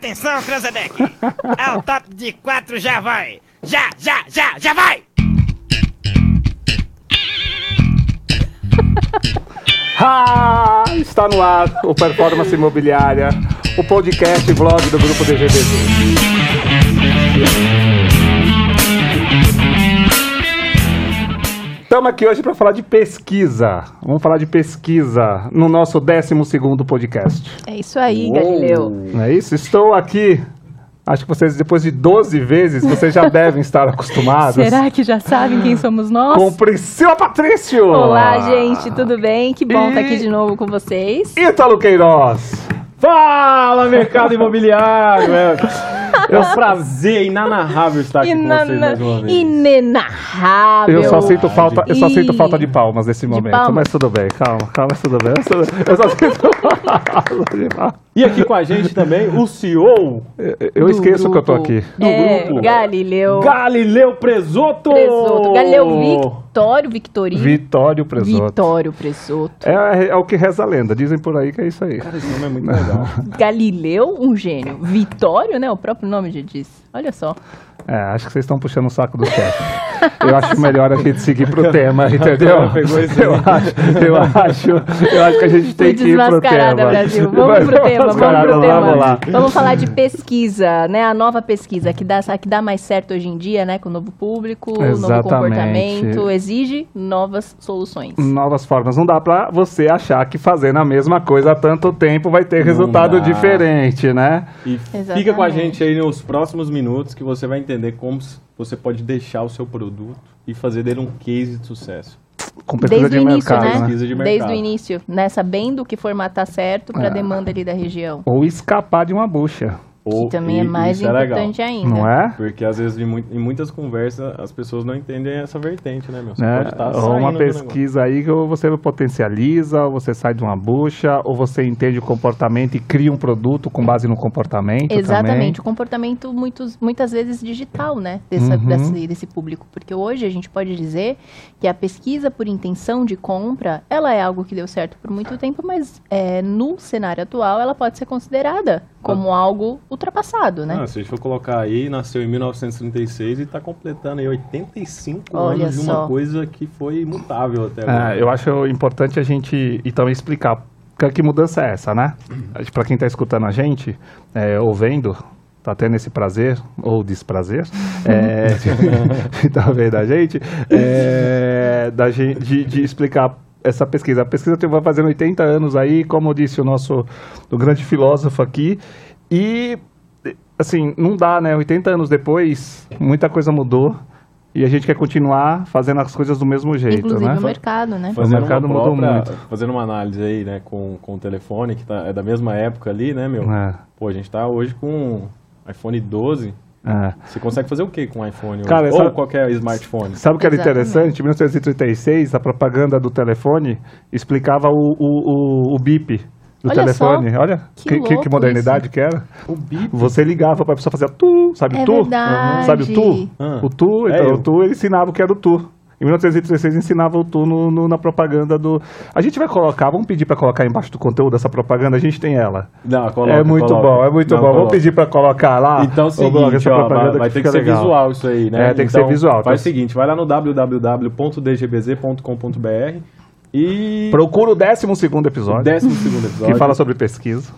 Atenção, Cranzebeck! Ao top de quatro já vai! Já, já, já, já vai! Ah, está no ar o Performance Imobiliária, o podcast e vlog do Grupo DGBZ. Estamos aqui hoje para falar de pesquisa. Vamos falar de pesquisa no nosso 12 podcast. É isso aí, Galileu. Não é isso? Estou aqui. Acho que vocês, depois de 12 vezes, vocês já devem estar acostumados. Será que já sabem quem somos nós? Com Priscila Patrício! Olá, gente, tudo bem? Que bom estar aqui de novo com vocês. Ítalo Queiroz! Fala, mercado imobiliário! É, um prazer inenarrável estar aqui com vocês mais uma vez. Inenarrável. Eu só sinto falta, eu só sinto falta de palmas nesse momento, palmas? mas tudo bem, calma, calma, mas tudo bem. Eu só, eu só sinto falta de palmas. E aqui com a gente também o CEO Eu- Eu Do esqueço que eu tô grupo. aqui. do é, grupo. Galileu. Galileu Presoto! Presoto. Galileu Victório, Victorino. Vitório Presoto. Vitório Presoto. É, é o que reza a lenda, dizem por aí que é isso aí. Cara, esse nome é muito legal. Galileu, um gênio. Vitório, né? O próprio nome já diz. Olha só. É, acho que vocês estão puxando o saco do chefe. Eu acho melhor a gente seguir pro tema, entendeu? Eu acho, eu acho, eu acho que a gente tem que ir pro desmascarada, tema. Brasil. Vamos pro tema, vamos pro tema. Vamos lá. Vamos falar de pesquisa, né? A nova pesquisa que dá, a que dá mais certo hoje em dia, né? Com o novo público, o novo comportamento, exige novas soluções. novas formas. Não dá pra você achar que fazendo a mesma coisa há tanto tempo vai ter resultado diferente, né? E fica Exatamente. com a gente aí nos próximos minutos que você vai entender como você pode deixar o seu produto e fazer dele um case de sucesso. Com pesquisa Desde o de início, mercado, né? né? Pesquisa de Desde mercado. o início, né? Sabendo que formatar certo para a É. demanda ali da região. Ou escapar de uma bucha, Que também é e mais isso legal. importante ainda. não é? Porque às vezes em, mui- em muitas conversas as pessoas não entendem essa vertente, né, meu? Você Né? pode estar ou uma pesquisa aí que você potencializa, ou você sai de uma bucha, ou você entende o comportamento e cria um produto com base no comportamento Exatamente, o comportamento muitos, muitas vezes digital, né, dessa- Uhum. desse, desse público. Porque hoje a gente pode dizer que a pesquisa por intenção de compra, ela é algo que deu certo por muito tempo, mas é, no cenário atual ela pode ser considerada como algo ultrapassado, né? Ah, se a gente for colocar aí, nasceu em 1936 e está completando aí 85 Olha anos de uma só. coisa que foi imutável até agora. É, eu acho importante a gente então explicar que, mudança é essa, né? Para quem está escutando a gente, é, ou vendo, tá tendo esse prazer ou desprazer, é, de tá vendo a gente, é, da gente de, de explicar essa pesquisa. A pesquisa tem- vai fazendo 80 anos aí, como disse o nosso o grande filósofo aqui, e assim, não dá, né? 80 anos depois, muita coisa mudou. E a gente quer continuar fazendo as coisas do mesmo jeito, Inclusive né? o mercado, né? O mercado mudou própria- muito. Fazendo uma análise aí, né, com, com o telefone, que tá, é da mesma época ali, né, meu? É, Pô, a gente tá hoje com iPhone 12. É. Você consegue fazer o que com o iPhone Cara, hoje? sabe- Ou qualquer smartphone? Sabe o que era Exatamente. interessante? Em 1936, a propaganda do telefone explicava o, o, o, o bip do Olha telefone. só, Olha que que, que, modernidade isso. que era. O bip. Você ligava pra pessoa fazer tu, sabe É tu? verdade. Sabe o tu? Ah, O tu, é então, eu. o tu ele ensinava o que era o tu. Em 1936 ensinava o tu no, no- na propaganda do. A gente vai colocar, vamos pedir pra colocar embaixo do conteúdo dessa propaganda, a gente tem ela. Não, coloca, é muito coloca. bom, é muito Não, bom. Vamos pedir pra colocar lá. Então seguinte, ó, propaganda vai, vai ter que ser legal. visual isso aí, né? É, tem que Então, ser visual. Faz o Então- seguinte, vai lá no www.dgbz.com.br e... Procura o 12 episódio, Décimo segundo episódio. que fala sobre pesquisa.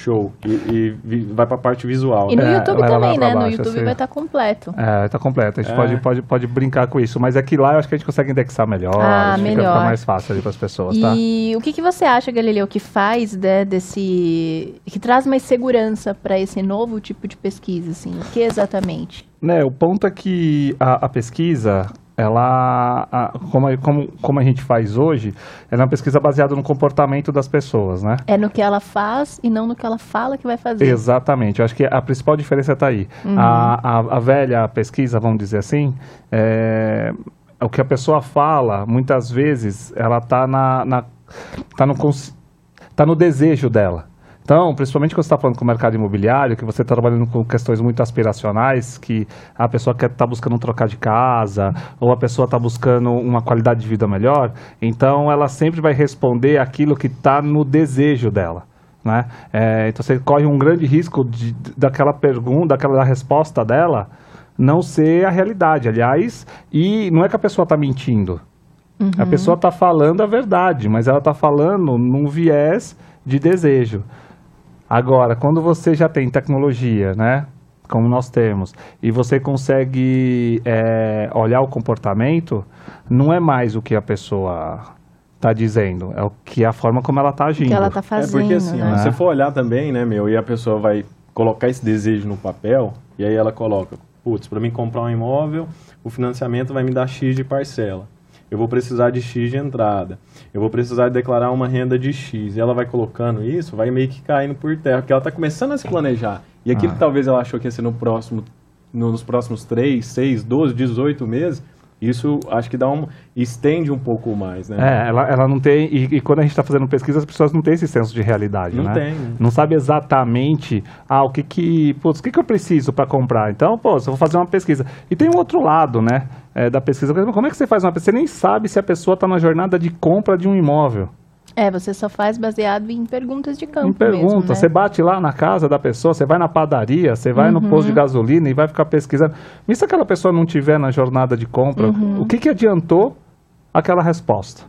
Show. E, e vai pra parte visual. E no É, YouTube lá também, né? No baixo, YouTube assim. vai estar completo. É, tá completo. A gente É. pode, pode, pode brincar com isso. Mas aqui lá eu acho que a gente consegue indexar melhor. Ah, melhor. Fica mais fácil ali para as pessoas, tá? E o que, que você acha, Galileu, que faz né, desse. que traz mais segurança para esse novo tipo de pesquisa, assim? O que exatamente? Né, o ponto é que a, a pesquisa, ela, a- como, a- como, como a gente faz hoje, ela é uma pesquisa baseada no comportamento das pessoas, né? É no que ela faz e não no que ela fala que vai fazer. Exatamente. Eu acho que a principal diferença está aí. Uhum. A, a, a velha pesquisa, vamos dizer assim, é, o que a pessoa fala, muitas vezes, ela está na, na, tá no, tá no desejo dela. Então, principalmente quando você está falando com o mercado imobiliário, que você está trabalhando com questões muito aspiracionais, que a pessoa quer estar buscando trocar de casa, ou a pessoa está buscando uma qualidade de vida melhor, então ela sempre vai responder aquilo que está no desejo dela. Né? É, então você corre um grande risco de, daquela pergunta, daquela da resposta dela não ser a realidade. Aliás, e não é que a pessoa está mentindo. A pessoa está falando a verdade, mas ela está falando num viés de desejo. Agora, quando você já tem tecnologia, né? Como nós temos, e você consegue é, olhar o comportamento, não é mais o que a pessoa está dizendo, é o que é a forma como ela está O agindo. que ela tá É fazendo, porque assim, né? ó, se você for olhar também, né, meu, e a pessoa vai colocar esse desejo no papel, e aí ela coloca, putz, para mim comprar um imóvel, o financiamento vai me dar X de parcela. Eu vou precisar de X de entrada. Eu vou precisar declarar uma renda de X. E ela vai colocando isso, vai meio que caindo por terra, porque ela está começando a se planejar. E aquilo Ah. que talvez ela achou que ia ser no próximo, no- nos próximos 3, 6, 12, 18 meses, isso acho que dá um, estende um pouco mais, né? É, ela, ela não tem. E, e quando a gente está fazendo pesquisa, as pessoas não têm esse senso de realidade, Não né? tem? Não sabe exatamente ah, o que que. Putz, o que, que eu preciso para comprar. Então, pô, eu vou fazer uma pesquisa. E tem um outro lado, né? é, da pesquisa. Como é que você faz uma pesquisa? Você nem sabe se a pessoa está na jornada de compra de um imóvel. É, você só faz baseado em perguntas de campo Não pergunta. mesmo, né? Você bate lá na casa da pessoa, você vai na padaria, você vai no Uhum. posto de gasolina e vai ficar pesquisando. E se aquela pessoa não tiver na jornada de compra, Uhum. o que, que adiantou aquela resposta?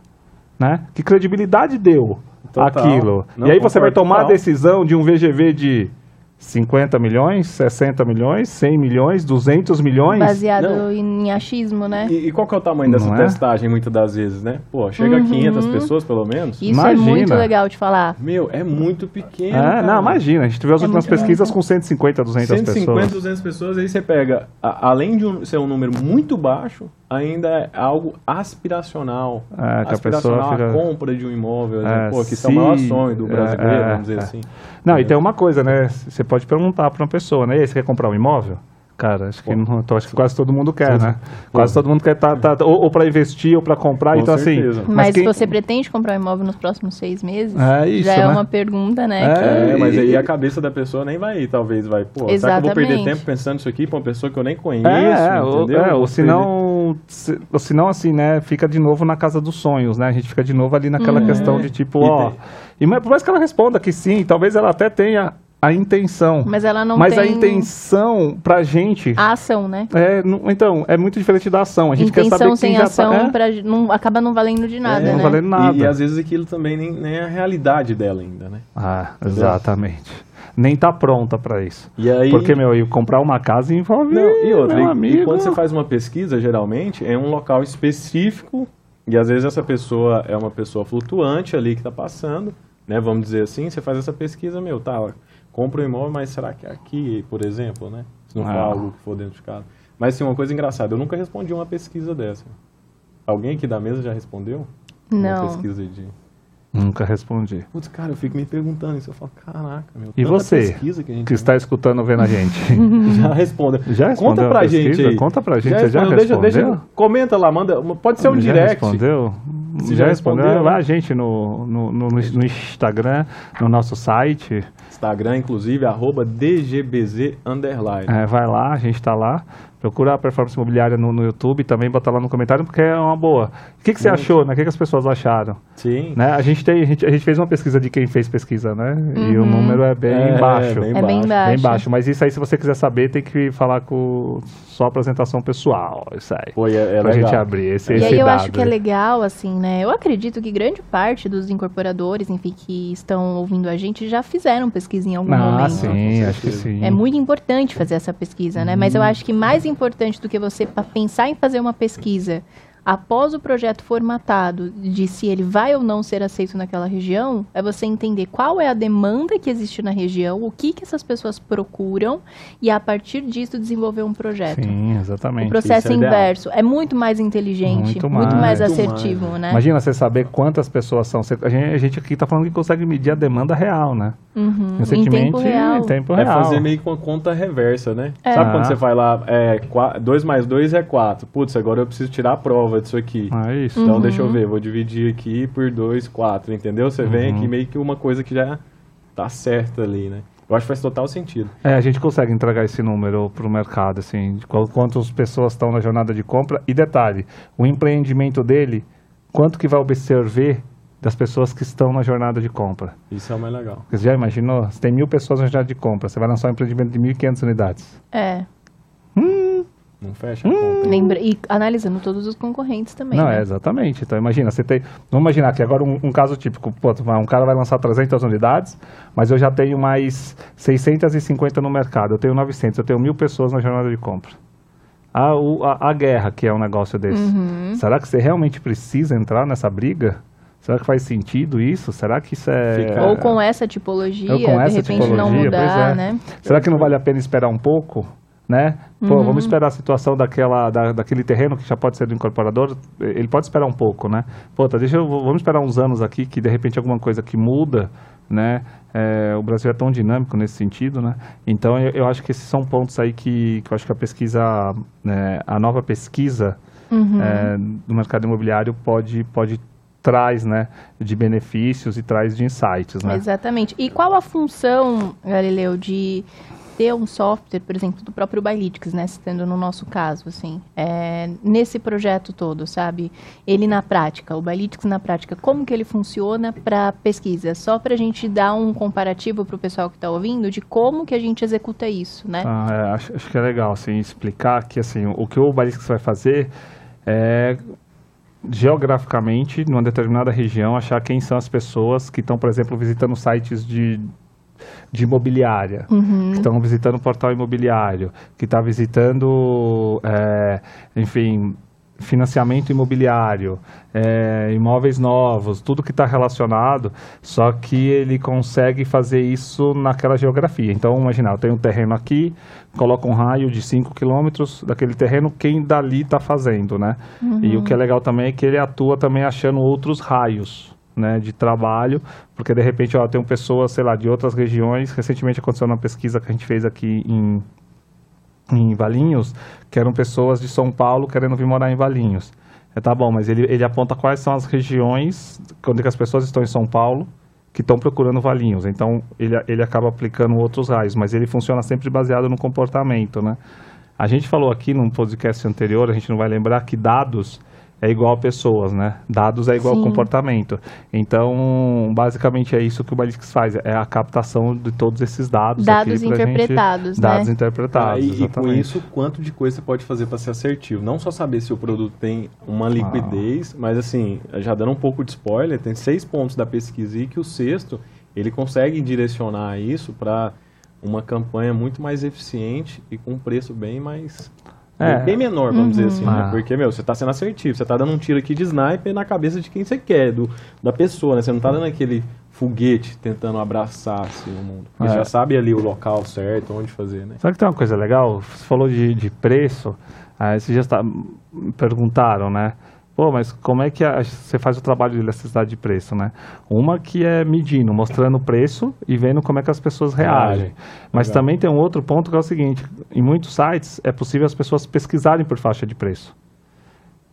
Né? Que credibilidade deu Total. aquilo? Não, e aí você vai tomar a total. decisão de um VGV de 50 milhões, 60 milhões, 100 milhões, 200 milhões. Baseado Não. em achismo, né? E, e qual que é o tamanho dessa Não é? testagem, muitas das vezes, né? Pô, chega a Uhum. 500 pessoas, pelo menos. Isso é Imagina. muito legal de falar. Meu, é muito pequeno, É, cara. não, imagina, a gente viu as É últimas pesquisas grande. com 150, 200 150, pessoas. 200 pessoas, aí você pega, a- além de um- ser um número muito baixo, ainda é algo aspiracional. É, que a aspiracional pessoa fica- a compra de um imóvel, É, pô, que isso é se- o maior sonho do é, brasileiro, é, vamos dizer é. assim. Não, e tem uma coisa, né? Você pode perguntar para uma pessoa, né? E aí, você quer comprar um imóvel? Cara, acho que, não, acho que quase todo mundo quer, né? Quase todo mundo quer tá, tá- ou, ou para investir ou para comprar. Com então, certeza. assim. Mas, quem- se você pretende comprar um imóvel nos próximos seis meses, É isso, já é né? uma pergunta, né? É, que- É, mas aí a cabeça da pessoa nem vai ir, talvez vai, pô, será que eu vou perder Exatamente. tempo pensando nisso aqui pra uma pessoa que eu nem conheço, É, ou, entendeu? é, ou senão, se, ou senão, assim, né, fica de novo na casa dos sonhos, né? A gente fica de novo ali naquela Uhum. questão de tipo, E ó. tem- E mas por mais que ela responda que sim, talvez ela até tenha a intenção. Mas ela não mas tem a intenção pra gente. a ação, né? É, então, é muito diferente da ação. A gente quer saber Intenção quem sem já ação tá, é, pra- não, acaba não valendo de nada, É, não né? valendo nada. E, e às vezes aquilo também nem, nem é a realidade dela ainda, né? Ah, exatamente. Nem tá pronta pra isso. E aí... Porque, meu, e comprar uma casa envolve. Não, e outra, meu e- amigo. e quando você faz uma pesquisa, geralmente, é um local específico, e às vezes essa pessoa é uma pessoa flutuante ali que está passando, né? Vamos dizer assim, você faz essa pesquisa, meu, tá, ó, compra um imóvel, mas será que é aqui, por exemplo, né? Se não for Ah. algo que for dentro de casa. Mas sim, uma coisa engraçada, eu nunca respondi uma pesquisa dessa. Alguém aqui da mesa já respondeu? Uma Não. pesquisa de. Nunca respondi. Putz, cara, eu fico me perguntando isso. Eu falo, caraca, meu. E você, pesquisa que a gente que está escutando vendo a gente? Já responda. Já respondeu Conta pra a pesquisa? gente aí. Conta pra gente, você já respondeu? Deixa, deixa, comenta lá, manda. Pode ser um já direct. respondeu? Se já já respondeu? respondeu, Vai né? a gente no, no, no, no Instagram, no nosso site. Instagram, inclusive, arroba DGBZ underline. É, vai lá, a gente tá lá. Procura a performance imobiliária no, no YouTube também, bota lá no comentário, porque é uma boa. O que, que você Sim. achou, né? O que, que as pessoas acharam? Sim. Né? A, gente tem, a, gente, a gente fez uma pesquisa de quem fez pesquisa, né? E o número é bem É, baixo. bem É bem baixo. baixo. Bem baixo. Mas isso aí, se você quiser saber, tem que falar com só apresentação pessoal. Isso aí. E é, é pra legal. gente abrir esse, E esse aí eu dado. acho que é legal, assim, né? Eu acredito que grande parte dos incorporadores, enfim, que estão ouvindo a gente já fizeram pesquisa em algum Ah, momento. sim, Com acho que sim. É muito importante fazer essa pesquisa, né? Mas eu acho que mais importante do que você pensar em fazer uma pesquisa após o projeto formatado de se ele vai ou não ser aceito naquela região, é você entender qual é a demanda que existe na região, o que, que essas pessoas procuram e a partir disso desenvolver um projeto. Sim, O exatamente. processo Isso é ideal. inverso é muito mais inteligente, Muito muito, mais. mais, Muito assertivo, mais, né? Imagina você saber quantas pessoas são. A gente, a gente aqui está falando que consegue medir a demanda real, né? Uhum, Em Recentemente, tempo real. em tempo É real. fazer meio que uma conta reversa, né? É. Sabe Ah. quando você vai lá, é 2 mais 2 é 4. Putz, agora eu preciso tirar a prova disso aqui. É isso. Uhum. Então deixa eu ver, vou dividir aqui por 2, 4, entendeu? Você vem Uhum. aqui meio que uma coisa que já tá certa ali, né? Eu acho que faz total sentido. É, a gente consegue entregar esse número para o mercado, assim, de quantas pessoas estão na jornada de compra. E detalhe, o empreendimento dele, quanto que vai absorver das pessoas que estão na jornada de compra. Isso é o mais legal. Você já imaginou? Você tem mil pessoas na jornada de compra, você vai lançar um empreendimento de 1.500 unidades. É. Não fecha a conta. Lembra, e analisando todos os concorrentes também. Não, né? é exatamente. Então imagina, você tem. Vamos imaginar que agora um, um caso típico, pô, um cara vai lançar 300 unidades, mas eu já tenho mais 650 no mercado, eu tenho 900, eu tenho mil pessoas na jornada de compra. A, o- a, a guerra, que é um negócio desse. Uhum. Será que você realmente precisa entrar nessa briga? Será que faz sentido isso? Será que isso é. Fica- Ou com essa tipologia, Ou com de essa repente não tipologia, mudar, pois é. né? Será que não vale a pena esperar um pouco? Né? Pô, Uhum. vamos esperar a situação daquela, da, daquele terreno que já pode ser do incorporador. Ele pode esperar um pouco, né? Pô, tá, deixa eu, vamos esperar uns anos aqui que de repente alguma coisa que muda, né? É, o Brasil é tão dinâmico nesse sentido, né? Então eu, eu acho que esses são pontos aí que, que eu acho que a pesquisa, né, a nova pesquisa Uhum. é, do mercado imobiliário pode, pode traz, né, de benefícios e traz de insights, né? Exatamente. E qual a função, Galileu, de ter um software, por exemplo, do próprio Bylytics, né, citando no nosso caso, assim, é, nesse projeto todo, sabe? Ele na prática, o Bylytics na prática, como que ele funciona para pesquisa? Só para a gente dar um comparativo para o pessoal que está ouvindo de como que a gente executa isso, né? Ah, é, acho, acho que é legal assim, explicar que assim, o que o Balísticos vai fazer é geograficamente, numa determinada região, achar quem são as pessoas que estão, por exemplo, visitando sites de, de imobiliária, que estão visitando o portal imobiliário, que está visitando, é, enfim, financiamento imobiliário, é, imóveis novos, tudo que está relacionado, só que ele consegue fazer isso naquela geografia. Então, imagina, eu tenho um terreno aqui, coloco um raio de 5 quilômetros daquele terreno, quem dali está fazendo, né? E o que é legal também é que ele atua também achando outros raios, né, de trabalho, porque de repente, ó, tem pessoas, sei lá, de outras regiões, recentemente aconteceu uma pesquisa que a gente fez aqui em em Valinhos, que eram pessoas de São Paulo querendo vir morar em Valinhos. É, tá bom, mas ele, ele aponta quais são as regiões onde as pessoas estão em São Paulo que estão procurando Valinhos. Então, ele, ele acaba aplicando outros raios, mas ele funciona sempre baseado no comportamento, né? A gente falou aqui num podcast anterior, a gente não vai lembrar que dados é igual a pessoas, né? Dados é igual Sim. comportamento. Então, basicamente é isso que o Balísticos faz, é a captação de todos esses dados. Dados aqui pra gente- interpretados, né? Dados Ah, interpretados, e, e com isso, quanto de coisa você pode fazer para ser assertivo? Não só saber se o produto tem uma liquidez, mas assim, já dando um pouco de spoiler, tem seis pontos da pesquisa e que o sexto, ele consegue direcionar isso para uma campanha muito mais eficiente e com um preço bem mais... É. Bem menor, vamos dizer assim, né? Ah. Porque, meu, você tá sendo assertivo, você tá dando um tiro aqui de sniper na cabeça de quem você quer, do, da pessoa, né? Você não tá dando aquele foguete tentando abraçar assim, o mundo. Porque É. já sabe ali o local certo, onde fazer, né? Sabe que tem uma coisa legal? Você falou de, de preço, aí esses dias tá, me perguntaram, né? Pô, mas como é que a- você faz o trabalho de elasticidade de preço, né? Uma que é medindo, mostrando o preço e vendo como é que as pessoas reagem. Mas Legal. também tem um outro ponto que é o seguinte, em muitos sites é possível as pessoas pesquisarem por faixa de preço.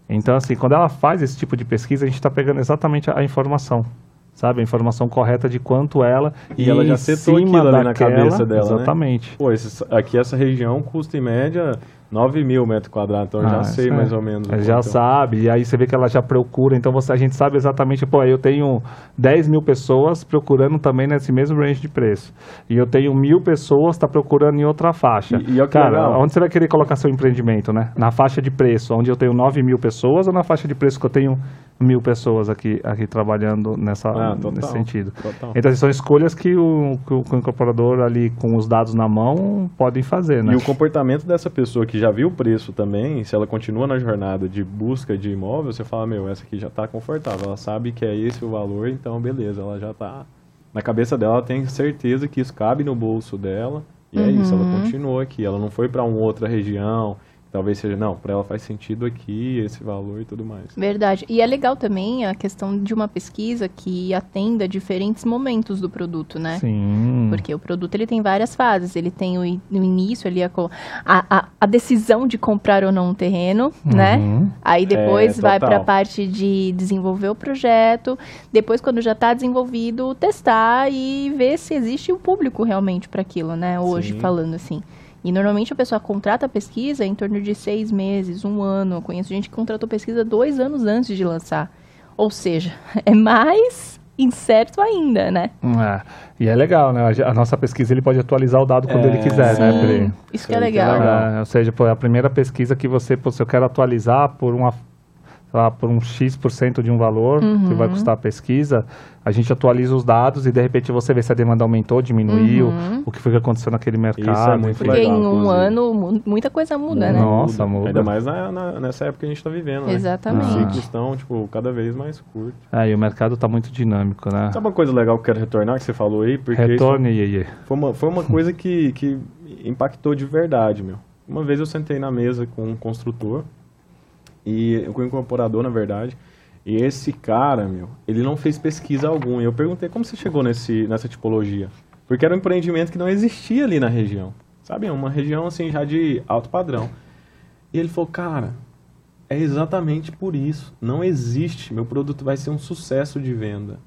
Então, assim, quando ela faz esse tipo de pesquisa, a gente está pegando exatamente a, a informação. Sabe? A informação correta de quanto ela... E ela já setou aquilo ali na cabeça dela, né? Exatamente. Pô, esse- aqui essa região custa em média 9 mil metros quadrados, então eu Ah, já sei isso é. mais ou menos. já quanto. sabe, e aí você vê que ela já procura, então você, a gente sabe exatamente, pô, eu tenho 10 mil pessoas procurando também nesse mesmo range de preço. E eu tenho mil pessoas tá procurando em outra faixa. E- e é é Cara, legal. onde você vai querer colocar seu empreendimento, né? Na faixa de preço, onde eu tenho 9 mil pessoas, ou na faixa de preço que eu tenho mil pessoas aqui, aqui trabalhando nessa, Ah, total, nesse sentido. total. Então, assim, são escolhas que o, que o incorporador ali com os dados na mão podem fazer, né? E o comportamento dessa pessoa que já viu o preço também, se ela continua na jornada de busca de imóvel, você fala, meu, essa aqui já está confortável, ela sabe que é esse o valor, então beleza, ela já está na cabeça dela, ela tem certeza que isso cabe no bolso dela, e é isso, ela continuou aqui, ela não foi para uma outra região, talvez seja, não, para ela faz sentido aqui, esse valor e tudo mais. Verdade. E é legal também a questão de uma pesquisa que atenda diferentes momentos do produto, né? Sim. Porque o produto ele tem várias fases. Ele tem o, no início ali a, co- a, a, a decisão de comprar ou não um terreno, né? Uhum. Aí depois É, vai para a parte de desenvolver o projeto. Depois, quando já está desenvolvido, testar e ver se existe um público realmente para aquilo, né? Hoje Sim. falando assim. E normalmente a pessoa contrata a pesquisa em torno de seis meses, um ano. Eu conheço gente que contratou pesquisa dois anos antes de lançar. Ou seja, é mais incerto ainda, né? É. E é legal, né? A, a nossa pesquisa ele pode atualizar o dado quando É, ele quiser, né, Sim, Pri? isso que é legal. É, ou seja, pô, é a primeira pesquisa que você, se eu quero atualizar por uma lá, por um X% de um valor que Uhum. vai custar a pesquisa, a gente atualiza os dados e de repente você vê se a demanda aumentou, diminuiu, Uhum. o que foi que aconteceu naquele mercado. é muito. Porque legal, em um inclusive. ano mu- muita coisa muda, né? Nossa, muda. Ainda mais na, na- nessa época que a gente tá vivendo, né? Exatamente. Os ciclos estão, tipo, cada vez mais curtos. É, e o mercado está muito dinâmico, né? Sabe uma coisa legal que eu quero retornar, que você falou aí? Porque isso Retorne, Iê. foi uma, foi uma coisa que, que impactou de verdade, meu. Uma vez eu sentei na mesa com um construtor, e com um incorporador, na verdade, e esse cara, meu, ele não fez pesquisa alguma. Eu perguntei, como você chegou nesse, nessa tipologia? Porque era um empreendimento que não existia ali na região. Sabe, É uma região, assim, já de alto padrão. E ele falou, cara, é exatamente por isso. Não existe. Meu produto vai ser um sucesso de venda.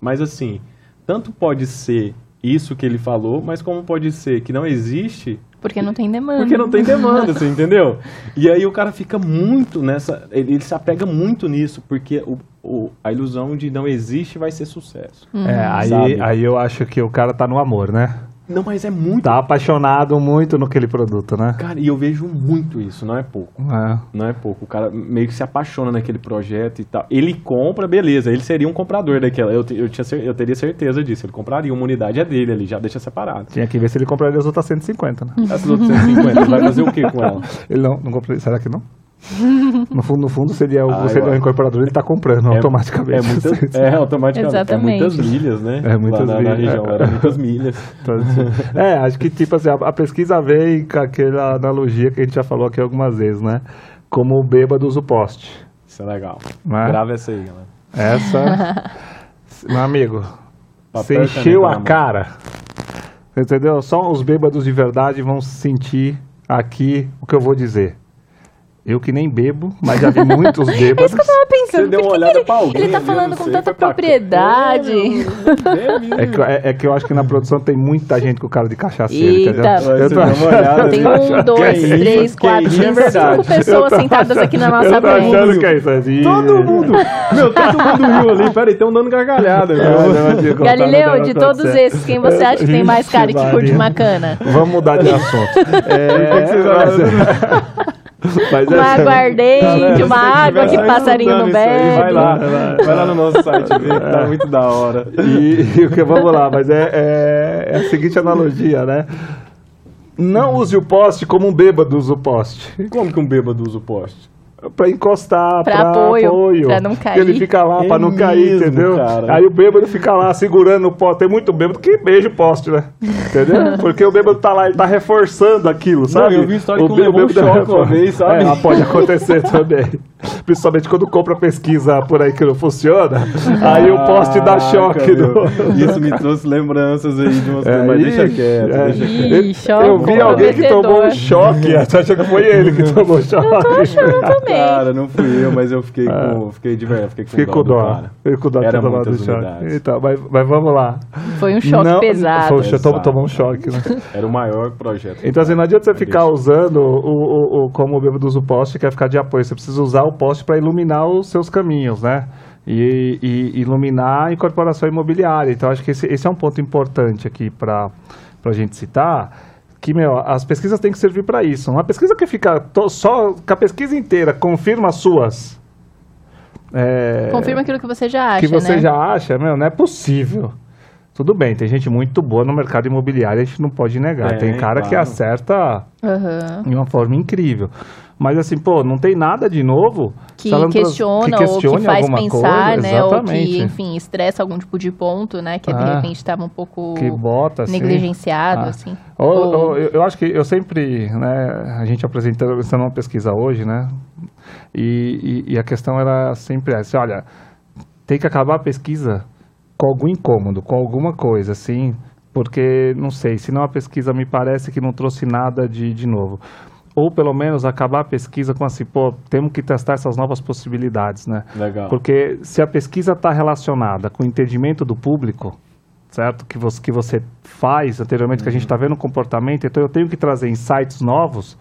Mas assim, tanto pode ser isso que ele falou, mas como pode ser que não existe Porque não tem demanda. porque não tem demanda, você entendeu? E aí o cara fica muito nessa. Ele, ele se apega muito nisso, porque o, o- a ilusão de não existe vai ser sucesso. É, aí, Sabe? aí eu acho que o cara tá no amor, né? Não, mas é muito. Tá apaixonado muito naquele produto, né? Cara, e eu vejo muito isso, não é pouco. É. Não é pouco. O cara meio que se apaixona naquele projeto e tal. Ele compra, beleza. Ele seria um comprador daquela. Eu, eu, tinha, eu teria certeza disso. Ele compraria. Uma unidade é dele ali, já deixa separado. Tinha que ver se ele compraria as outras 150, né? Essas outras 150, ele vai fazer o que com ela? Ele não, não compraria. Será que não? No fundo, no fundo seria o, Ah, o acho. incorporador, ele tá comprando É- automaticamente. É, muitas, é automaticamente. Exatamente. É muitas milhas, né? É muitas Lá na, na milhas. região, era muitas milhas. Assim, é, acho que tipo assim, a, a pesquisa vem com aquela analogia que a gente já falou aqui algumas vezes, né? Como o bêbado usa o poste. Isso é legal. Né? Grava essa aí, galera. Essa, meu amigo, você Papel encheu a na cara. Entendeu? Só os bêbados de verdade vão sentir aqui o que eu vou dizer. Eu que nem bebo, mas já vi muitos bêbados. Eu tava pensando, Você deu por uma que olhada que ele, pra alguém ele tá falando eu com sei, tanta propriedade? É que, é, é que eu acho que na produção tem muita gente com cara de cachaceiro, Eita. Eu você tô uma achando- olhada, Tem um, dois, Que isso, três, que quatro, isso, é cinco pessoas sentadas aqui na nossa Eu tô achando que é isso aí. Todo mundo! Meu, todo mundo riu ali. Peraí, estão dando gargalhada. meu. Galileu, de todos esses, quem você acha que tem mais cara que curte Maria. macana? Vamos mudar de assunto. É, mas, mas Uma essa- aguardente, Galera, uma água que passarinho não aí, bebe. Vai lá, vai lá no nosso site ver, tá muito da hora. E, e o que vamos lá, mas é, é- é a seguinte analogia, né? Não use o poste como um bêbado usa o poste. Como que um bêbado usa o poste? Pra encostar, Pra pra, apoio, pra não cair. Ele fica lá É pra não cair, mesmo, entendeu? cara. Aí o bêbado fica lá segurando o poste. Tem muito bêbado que beija o poste, né? Entendeu? Porque o bêbado tá lá, ele tá reforçando aquilo, sabe? eu vi história que um bê- levou um bêbado choque uma vez, sabe? É, pode acontecer também. Principalmente quando compra pesquisa por aí que não funciona. Aí o poste dá choque. Caraca, no- meu. Isso me trouxe lembranças aí de umas É, coisas, mas deixa quieto, é. deixa quieto. Ih, choque Eu vi alguém que tomou um choque. Você acha que foi ele que tomou choque? Tô achando também. Cara, não fui eu, mas eu fiquei com. Fiquei de verdade, fiquei com Fiquei dó com do dó. cara. Fiquei com dó Era tomado muitas choque. Então, mas, mas vamos lá. Foi um choque Não- pesado. Foi, tomou, Pesado. tomou um choque, né? Era o maior projeto. Então, assim, não adianta você ficar deixa. usando o, o, o, como o bêbado usa o poste, quer ficar de apoio. Você precisa usar o poste para iluminar os seus caminhos, né? E, e iluminar a incorporação imobiliária. Então, acho que esse, esse é um ponto importante aqui para a gente citar. Que, meu, as pesquisas têm que servir para isso. Uma pesquisa que fica to- só, que a pesquisa inteira confirma as suas. é, Confirma aquilo que você já acha, que você né? já acha, meu, não é possível. Tudo bem, tem gente muito boa no mercado imobiliário, a gente não pode negar. Tem, Tem, cara que claro. acerta Aham. de uma forma incrível. Mas assim, pô, não tem nada de novo. Que questiona que ou que faz alguma pensar, coisa, né? Ou exatamente. que, enfim, estressa algum tipo de ponto, né? Que de Ah. repente estava um pouco Que bota assim. negligenciado, Ah. assim. Ou- Ou- ou- eu, eu acho que eu sempre, né, a gente apresentando apresentando uma pesquisa hoje, né, e, e- e a questão era sempre essa, olha, tem que acabar a pesquisa com algum incômodo, com alguma coisa, assim, porque, não sei, senão a pesquisa me parece que não trouxe nada de, de novo. Ou pelo menos acabar a pesquisa com assim, pô, temos que testar essas novas possibilidades, né? Legal. Porque se a pesquisa está relacionada com o entendimento do público, certo? Que você, que você faz anteriormente, que a gente está vendo o comportamento, então eu tenho que trazer insights novos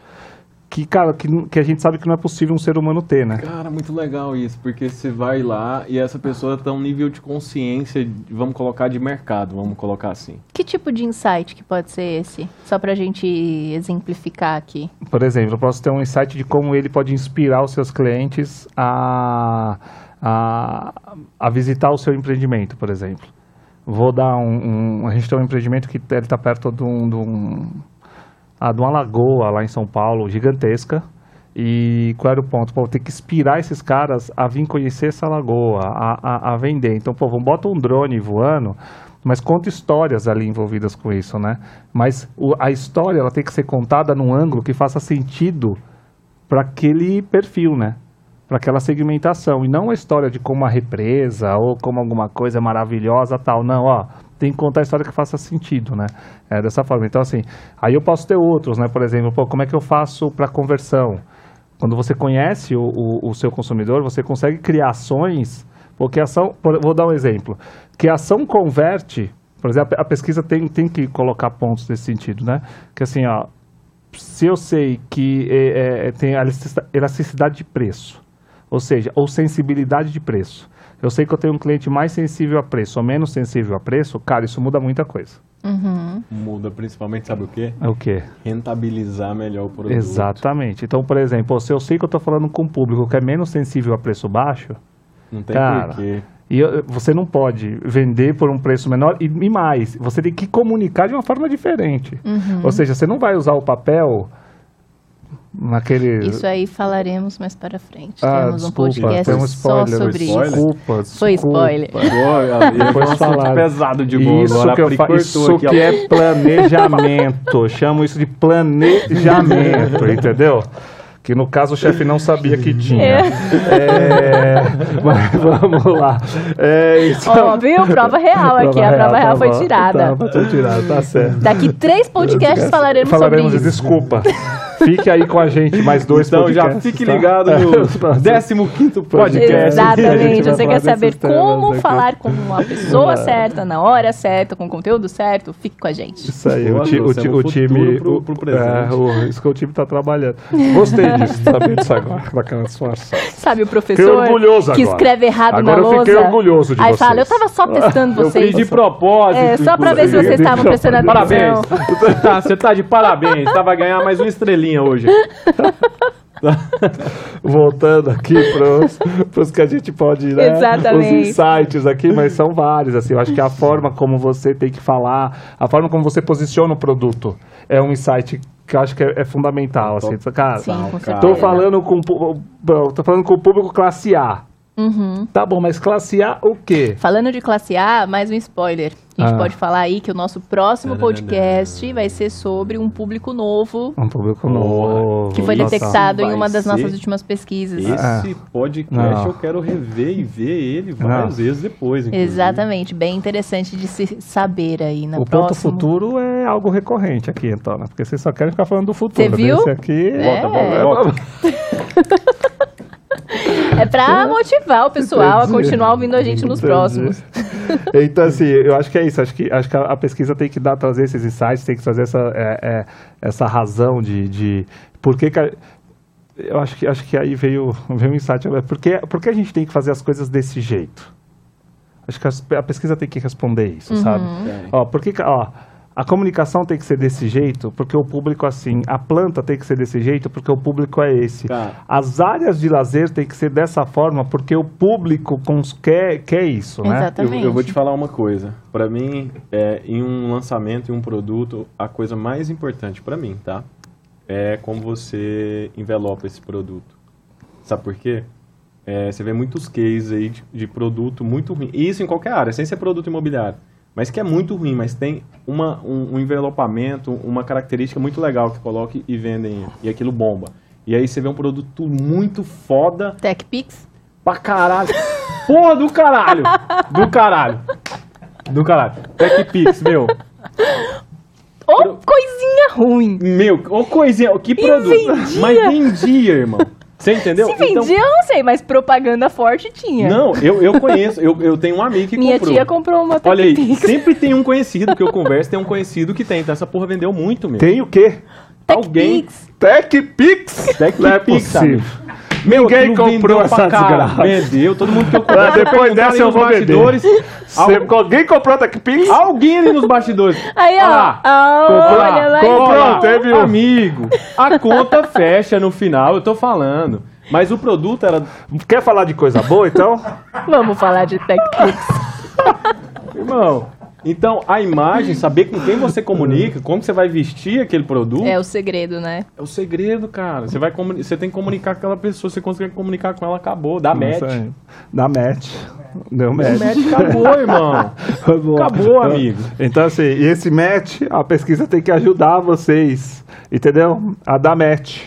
que, cara, que, que a gente sabe que não é possível um ser humano ter, né? Cara, muito legal isso, porque você vai lá e essa pessoa tá um nível de consciência, vamos colocar de mercado, vamos colocar assim. Que tipo de insight que pode ser esse? Só pra gente exemplificar aqui. Por exemplo, eu posso ter um insight de como ele pode inspirar os seus clientes a, a, a visitar o seu empreendimento, por exemplo. Vou dar um, um A gente tem um empreendimento que ele está perto de um, de, um, ah, de uma lagoa lá em São Paulo, gigantesca. E qual era o ponto? Pô, tem que inspirar esses caras a vir conhecer essa lagoa, a, a, a vender. Então, pô, bota um drone voando, mas conta histórias ali envolvidas com isso, né? Mas o, a história ela tem que ser contada num ângulo que faça sentido para aquele perfil, né? Para aquela segmentação. E não a história de como a represa ou como alguma coisa maravilhosa tal. Não, ó. Tem que contar a história que faça sentido, né? É dessa forma. Então, assim, aí eu posso ter outros, né? Por exemplo, pô, como é que eu faço para conversão? Quando você conhece o, o, o, seu consumidor, você consegue criar ações, porque ação, vou dar um exemplo, que ação converte, por exemplo, a pesquisa tem, tem que colocar pontos nesse sentido, né? Que assim, ó, se eu sei que é, é, tem elasticidade de preço, ou seja, ou sensibilidade de preço, eu sei que eu tenho um cliente mais sensível a preço ou menos sensível a preço, cara, isso muda muita coisa. Uhum. Muda principalmente, sabe o quê? O quê? Rentabilizar melhor o produto. Exatamente. Então, por exemplo, se eu sei que eu estou falando com um público que é menos sensível a preço baixo, não tem cara, porquê. E você não pode vender por um preço menor e, e, mais, você tem que comunicar de uma forma diferente. Uhum. Ou seja, você não vai usar o papel naquele. Isso aí falaremos mais para frente. Ah, Temos desculpa, um podcast tem um só spoiler, sobre spoiler? isso. Desculpa, Foi desculpa. spoiler. Depois Foi falar. pesado de boa. Isso Agora que, eu fa... isso aqui, que ó. é planejamento. Chamo isso de planejamento, entendeu? Que no caso o chefe não sabia que tinha. É, mas vamos lá. É, então- Ó, viu? Prova real aqui. a prova real tá foi tirada. Tá, foi tirada, tá certo. Daqui três podcasts falaremos, Falaremos sobre de isso. desculpa. Fique aí com a gente, mais dois Então já podcasts. fique tá? ligado no 15 podcast. Exatamente. Você quer saber como aqui. falar com uma pessoa certa, na hora certa, com o conteúdo certo? Fique com a gente. Isso aí, Boa, o, ti- o, ti- no o time. pro- o- pro presente. é, o- isso que o time tá trabalhando. Gostei disso, saber disso agora, daquela disfarçada. Sabe o professor orgulhoso que agora. escreve errado Agora na eu fiquei lousa? orgulhoso de Aí vocês. fala, eu tava só testando Eu vocês. fiz de propósito. É, só pra ver se vocês estavam prestando atenção. Parabéns. Tá, Você tá de parabéns. Tava ganhar mais uma hoje. Voltando aqui pros, pros que a gente pode, né? Exatamente. Os insights aqui, mas são vários, assim. Eu acho que a forma como você tem que falar, a forma como você posiciona o produto é um insight que eu acho que é, é fundamental, assim. Cara, Sim, cara. Tô falando com, tô falando com o público classe A. Uhum. Tá bom, mas classe A o quê? Falando de classe A, mais um spoiler. A gente Ah. pode falar aí que o nosso próximo podcast vai ser sobre um público novo Um público novo. que foi Nossa. detectado em uma das nossas últimas pesquisas. Esse podcast Não. eu quero rever e ver ele várias Não. vezes depois. inclusive. Exatamente, bem interessante de se saber aí na O ponto próxima. futuro é algo recorrente aqui, então, né? Porque vocês só querem ficar falando do futuro. Você viu? Esse aqui... É. Volta, volta, volta. É pra motivar o pessoal a continuar ouvindo a gente nos Entendi. próximos. Então, assim, eu acho que é isso. Acho que, acho que a, a pesquisa tem que dar, trazer esses insights, tem que trazer essa, é, é, essa razão de, de por que, que a- eu acho que, acho que aí veio, veio um insight. Por que, por que a gente tem que fazer as coisas desse jeito? Acho que as- a pesquisa tem que responder isso, sabe? Tem. Ó, por que, que- ó, a comunicação tem que ser desse jeito, porque o público assim. A planta tem que ser desse jeito, porque o público é esse. Cara. As áreas de lazer tem que ser dessa forma, porque o público cons- quer, quer isso, né? Eu, Exatamente. eu vou te falar uma coisa. Pra mim, é, em um lançamento, em um produto, a coisa mais importante pra mim, tá? É como você envelopa esse produto. Sabe por quê? É, você vê muitos cases aí de, de produto muito ruim. E isso em qualquer área, sem ser produto imobiliário. Mas que é muito ruim, mas tem uma, um, um envelopamento, uma característica muito legal que coloca e vendem. E aquilo bomba. E aí você vê um produto muito foda, TechPix. Pra caralho. Porra do caralho. Do caralho. Do caralho. TechPix, meu. Ô, coisinha ruim. Meu, ô coisinha, que produto. Mas vendia, irmão. Você entendeu? Se vendia, eu não sei, mas propaganda forte tinha. Então, não, eu, eu conheço. Eu, eu tenho um amigo que Minha comprou. tia comprou uma Olha aí, sempre tem um conhecido que eu converso, tem um conhecido que tem. Então essa porra vendeu muito, meu. Tem o quê? Alguém- TechPix. TechPix? Não é possível. amigo. Meu, Ninguém comprou essa desgraça. Vendeu, todo mundo que eu Ah, conheço. depois dessa eu nos vou vender. bastidores. Alguém comprou a TechPix? Alguém ali nos bastidores. Aí, ó. Olha lá. Ah, Comprou, olha lá. comprou, então. teve um. Amigo, a conta fecha no final, eu tô falando. Mas o produto era. Quer falar de coisa boa, então? Vamos falar de TechPix. Irmão. Então, a imagem, saber com quem você comunica, como você vai vestir aquele produto, É o segredo, né? é o segredo, cara. Você, vai comuni- você tem que comunicar com aquela pessoa, você conseguir comunicar com ela, acabou. Dá match. Aí. Dá match. Deu match. match acabou, irmão. Acabou, amigo. Então, assim, e esse match, a pesquisa tem que ajudar vocês, entendeu? A dar match.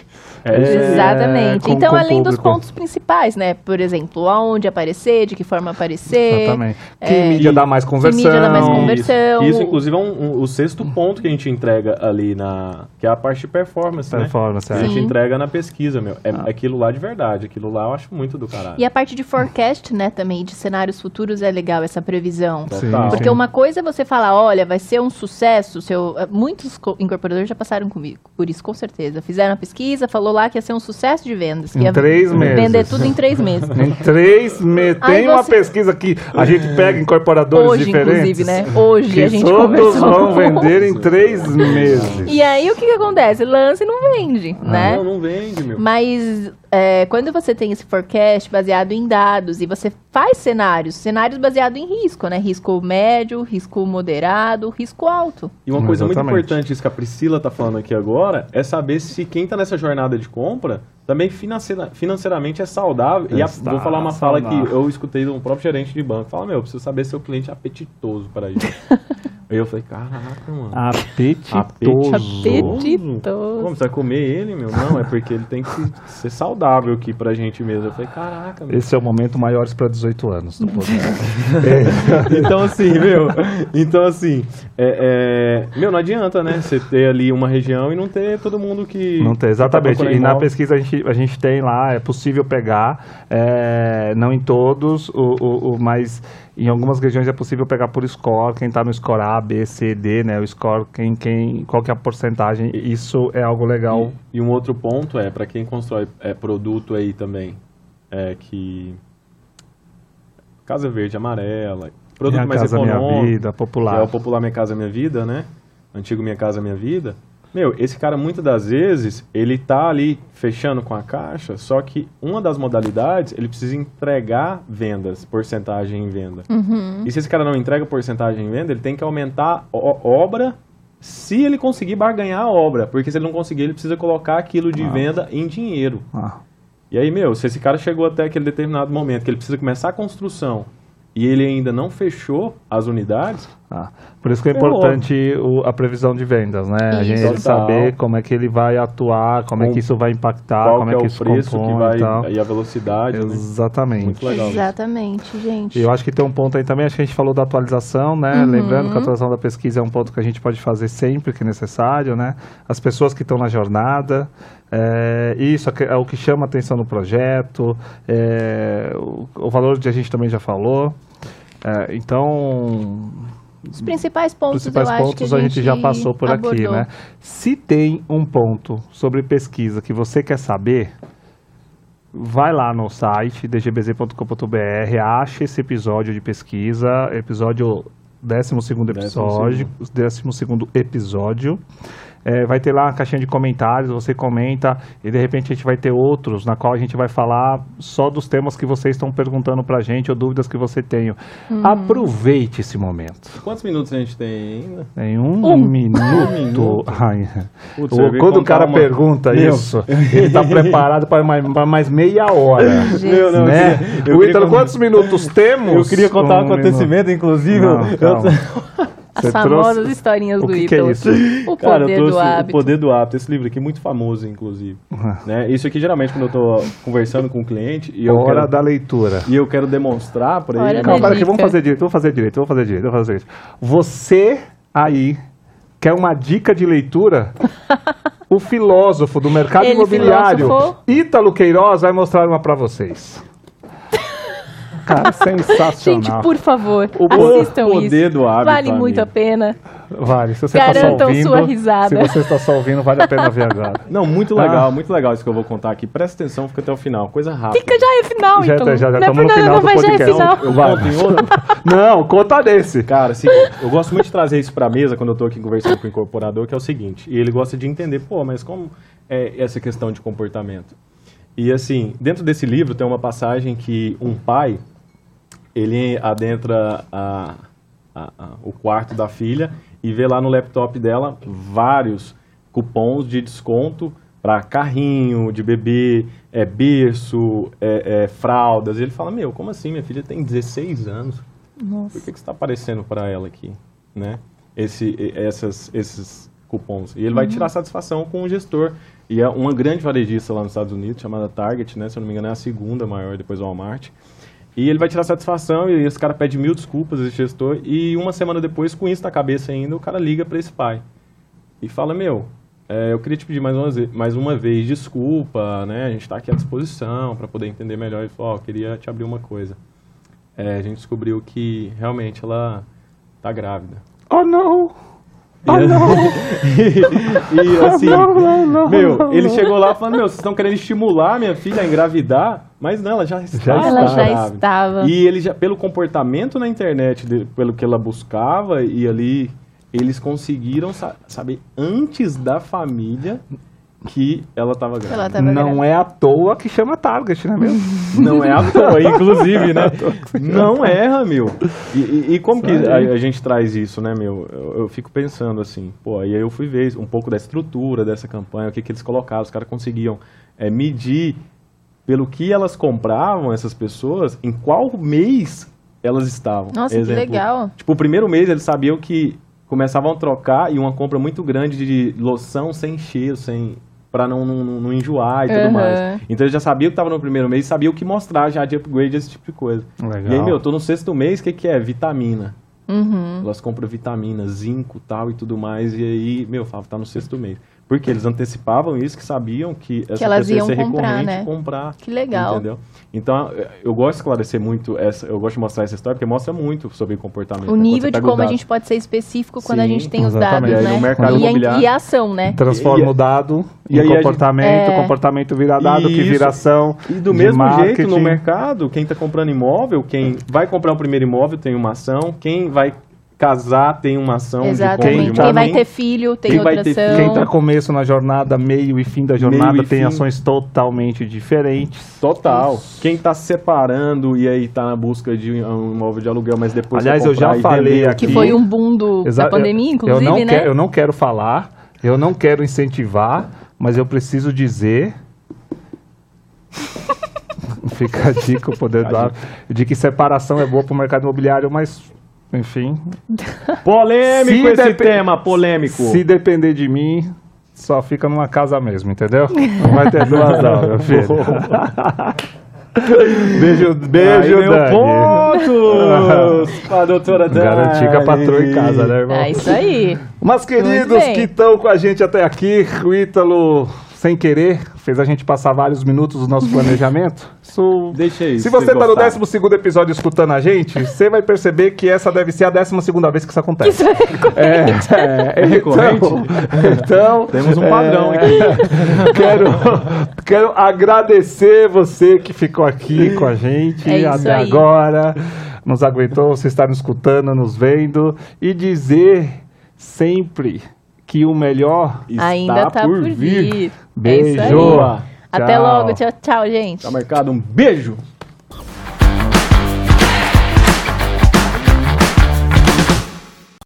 É. Exatamente. com- então, além dos pontos principais, né? Por exemplo, aonde aparecer, de que forma aparecer. Exatamente. Que é, mídia dá mais que conversão. mídia dá mais conversão. Isso, isso, inclusive, é um- um- o sexto ponto que a gente entrega ali na. Que é a parte de performance, né? Performance, Que é. a gente Sim. entrega na pesquisa, meu. É Ah. aquilo lá de verdade. Aquilo lá eu acho muito do caralho. E a parte de forecast, né, também, de cenários futuros é legal essa previsão. Sim, Total. Porque sim. uma coisa é você falar, olha, vai ser um sucesso. Seu... eh, Muitos co- incorporadores já passaram comigo, por isso, com certeza. Fizeram a pesquisa, falou lá que ia ser um sucesso de vendas. Que Em ia três meses. Vender tudo em três meses. Em três meses. Aí Tem uma você- pesquisa que a gente pega incorporadores Hoje, diferentes. inclusive, né? Hoje Que a gente todos conversou. vão vender em três meses. E aí, o que, que acontece? Lança e não vende, né? Não, não vende, meu. Mas é, quando você tem esse forecast baseado em dados e você faz cenários, cenários baseados em risco, né? Risco médio, risco moderado, risco alto. E uma coisa muito Exatamente. importante, isso que a Priscila tá falando aqui agora, é saber se quem tá nessa jornada de compra também financeira- financeiramente é saudável. e a- Está vou falar uma fala saudável. que eu escutei de um próprio gerente de banco. Fala, meu, eu preciso saber se o cliente é apetitoso para isso. Aí eu falei, caraca, mano. Apetitoso. Apetitoso. Como, você vai comer ele, meu? Não, é porque ele tem que ser saudável aqui pra gente mesmo. Eu falei, caraca, meu. Esse é o momento maiores para 18 anos do podcast. Então, assim, meu. Então, assim, é, é, meu, não adianta, né? Você ter ali uma região e não ter todo mundo que. Não tem, tá exatamente. procurando e na pesquisa a gente, a gente tem lá, é possível pegar, é, não em todos, o, o, o- mas em algumas regiões é possível pegar por score, quem está no score A, B, C, D, né? O score, quem, quem, qual que é a porcentagem, isso é algo legal. E, e um outro ponto é, para quem constrói é, produto aí também, é que. Casa Verde Amarela, produto Minha mais Casa econômico. Minha Vida, popular. é o popular Minha Casa Minha Vida, né? Antigo Minha Casa Minha Vida. Meu, esse cara muitas das vezes, ele tá ali fechando com a caixa, só que uma das modalidades, ele precisa entregar vendas, porcentagem em venda. Uhum. E se esse cara não entrega porcentagem em venda, ele tem que aumentar a obra se ele conseguir barganhar a obra. Porque se ele não conseguir, ele precisa colocar aquilo de Ah. venda em dinheiro. Ah, E aí, meu, se esse cara chegou até aquele determinado momento que ele precisa começar a construção e ele ainda não fechou as unidades, ah. Por isso que é importante o- a previsão de vendas, né? A Isso. gente Total. saber como é que ele vai atuar, como é que isso vai impactar, como que é é que o isso preço que compõe vai e tal. e a velocidade, né? Exatamente. Muito legal. isso. Exatamente, gente. E eu acho que tem um ponto aí também, acho que a gente falou da atualização, né? Uhum. Lembrando que a atualização da pesquisa é um ponto que a gente pode fazer sempre que necessário, né? As pessoas que estão na jornada, é, isso é o que chama atenção no projeto, é, o, o valor que a gente também já falou. É, então, Os principais pontos, principais eu acho pontos que a gente já passou por aqui, abordou. né? Se tem um ponto sobre pesquisa que você quer saber, vai lá no site dgbz.com.br, acha esse episódio de pesquisa, episódio 12 segundo episódio, 12 segundo episódio. É, vai ter lá uma caixinha de comentários, você comenta e de repente a gente vai ter outros na qual a gente vai falar só dos temas que vocês estão perguntando pra gente ou dúvidas que você tem. Uhum. Aproveite esse momento. Quantos minutos a gente tem ainda? Em um, Um. minuto. minuto. Ai, Putz, o- eu quando o cara uma- pergunta Meu. isso, ele está preparado para mais, pra mais meia hora. Meu, não, eu né? queria- eu o queria Ítalo, contar- quantos minutos temos? Eu queria contar um minuto. acontecimento, inclusive. Não, eu-. As Você famosas trouxe- historinhas O do que, que é isso? O Cara, eu poder trouxe do hábito. o Poder do Hábito, esse livro aqui, muito famoso, inclusive. né? Isso aqui, geralmente, quando eu tô conversando com o cliente e eu, Hora quero, da leitura. e eu quero demonstrar para Hora ele... Calma, pera aqui, vamos fazer direito, vamos fazer direito, vamos fazer direito, vamos fazer direito. Você aí quer uma dica de leitura? o filósofo do mercado Ele, imobiliário, filósofo. Ítalo Queiroz, vai mostrar uma para vocês. Cara, sensacional. Gente, por favor, O assistam poder isso. do hábito, vale amigo. muito a pena. Vale. Se você está só Garantam ouvindo, sua risada. se você está só ouvindo, vale a pena ver agora. Não, muito legal, Ah. muito legal isso que eu vou contar aqui. Presta atenção, fica até o final. Coisa rápida. Fica já é final, Já então. tá- já- já não é tamo por no final não, do já é podcast. final. Eu Vai. conto em outro. Não, conta desse. Cara, seguinte, eu gosto muito de trazer isso pra mesa quando eu tô aqui conversando com o incorporador, que é o seguinte, e ele gosta de entender, pô, mas como é essa questão de comportamento? E assim, dentro desse livro tem uma passagem que um pai, ele adentra a- a- a- o quarto da filha e vê lá no laptop dela vários cupons de desconto para carrinho de bebê, é, berço, é, é, fraldas. E ele fala, meu, como assim? Minha filha tem 16 anos. Por que, que está aparecendo para ela aqui, né? Esse, essas, esses cupons. E ele vai tirar satisfação com o gestor. E é uma grande varejista lá nos Estados Unidos, chamada Target, né? Se eu não me engano, é a segunda maior depois do Walmart. E ele vai tirar satisfação e esse cara pede mil desculpas, esse gestor. E uma semana depois, com isso na cabeça ainda, o cara liga para esse pai. E fala, meu, é, eu queria te pedir mais uma, ze- mais uma vez desculpa, né? A gente está aqui à disposição para poder entender melhor. Ele falou, ó, eu queria te abrir uma coisa. É, a gente descobriu que realmente ela tá grávida. Oh, não. E, e, assim, Não, não, não, meu, não, ele não. chegou lá falando, meu, vocês estão querendo estimular minha filha a engravidar, mas não, ela já estava Ela já estava. E ele já, pelo comportamento na internet, de- pelo que ela buscava, e ali eles conseguiram sa- saber antes da família que ela estava grávida. Ela tava Não é à toa que chama Target, né, meu? Não é à toa, inclusive, né? Não erra, meu. E, e- e como que Isso a, a gente traz isso, né, meu? Eu, eu fico pensando assim, pô, e aí eu fui ver um pouco da estrutura dessa campanha, o que, que eles colocaram, os caras conseguiam é, medir pelo que elas compravam, essas pessoas, em qual mês elas estavam. Nossa, que legal. Tipo, o primeiro mês eles sabiam que começavam a trocar e uma compra muito grande de loção sem cheiro, sem para não, não, não- enjoar e tudo Aham. mais. Então eles já sabiam que estava no primeiro mês, sabiam o que mostrar já de upgrade, esse tipo de coisa. Legal. E aí, meu, tô no sexto mês, o que, que é? Vitamina. Uhum. Elas compram vitamina, zinco tal e tudo mais. E aí, meu, falava, tá no sexto mês. Porque eles antecipavam isso, que sabiam que essa elas pessoa ia iam ser comprar, recorrente né? comprar. Que legal. Entendeu? Então, eu gosto de esclarecer muito, essa, eu gosto de mostrar essa história, porque mostra muito sobre comportamento. O né? Quando nível você de como os a dados. gente pode ser específico quando a Sim, gente tem os exatamente. dados, E aí, né? mercado e, a, e a ação, né? Transforma E- o dado e em a gente- comportamento, É. comportamento vira dado, que Isso. vira ação. E do mesmo jeito, marketing. no mercado, quem está comprando imóvel, quem vai comprar o primeiro imóvel tem uma ação, quem vai casar tem uma ação Exatamente. de compra Quem vai ter filho tem Quem outra ter ação. filho, Quem está começo na jornada, meio e fim da jornada tem fim. ações totalmente diferentes. Total. Quem está separando e aí está na busca de um imóvel de aluguel, mas depois Aliás, eu já falei aqui- Que foi um boom do, Exa- da pandemia, eu- inclusive, eu não né? Quero, eu não quero falar, eu não quero incentivar, mas eu preciso dizer. Fica a dica, o poder do ar, de que separação é boa para o mercado imobiliário, mas, enfim, Polêmico Se esse tema, polêmico. se depender de mim, só fica numa casa mesmo, entendeu? Não vai ter duas meu filho. beijo, beijo, Aí, meu Dani. pontos pra doutora Dani. Garantir com a patroa em casa, né, irmão? É isso aí. Mas queridos que estão com a gente até aqui, o Ítalo, sem querer, fez a gente passar vários minutos do nosso planejamento. Isso... Deixa aí. Se você está no gostaram. 12 episódio escutando a gente, você vai perceber que essa deve ser a 12 vez que isso acontece. Isso é recorrente. É, é, recorrente? Então, então, Temos um padrão aqui. Quero, quero agradecer você que ficou aqui com a gente É isso até aí. agora, nos aguentou, você está nos escutando, nos vendo e dizer sempre que o melhor Está Ainda tá por vir. É Beijo. aí. Até Tchau. logo. Tchau, tchau, gente. Tá marcado um beijo.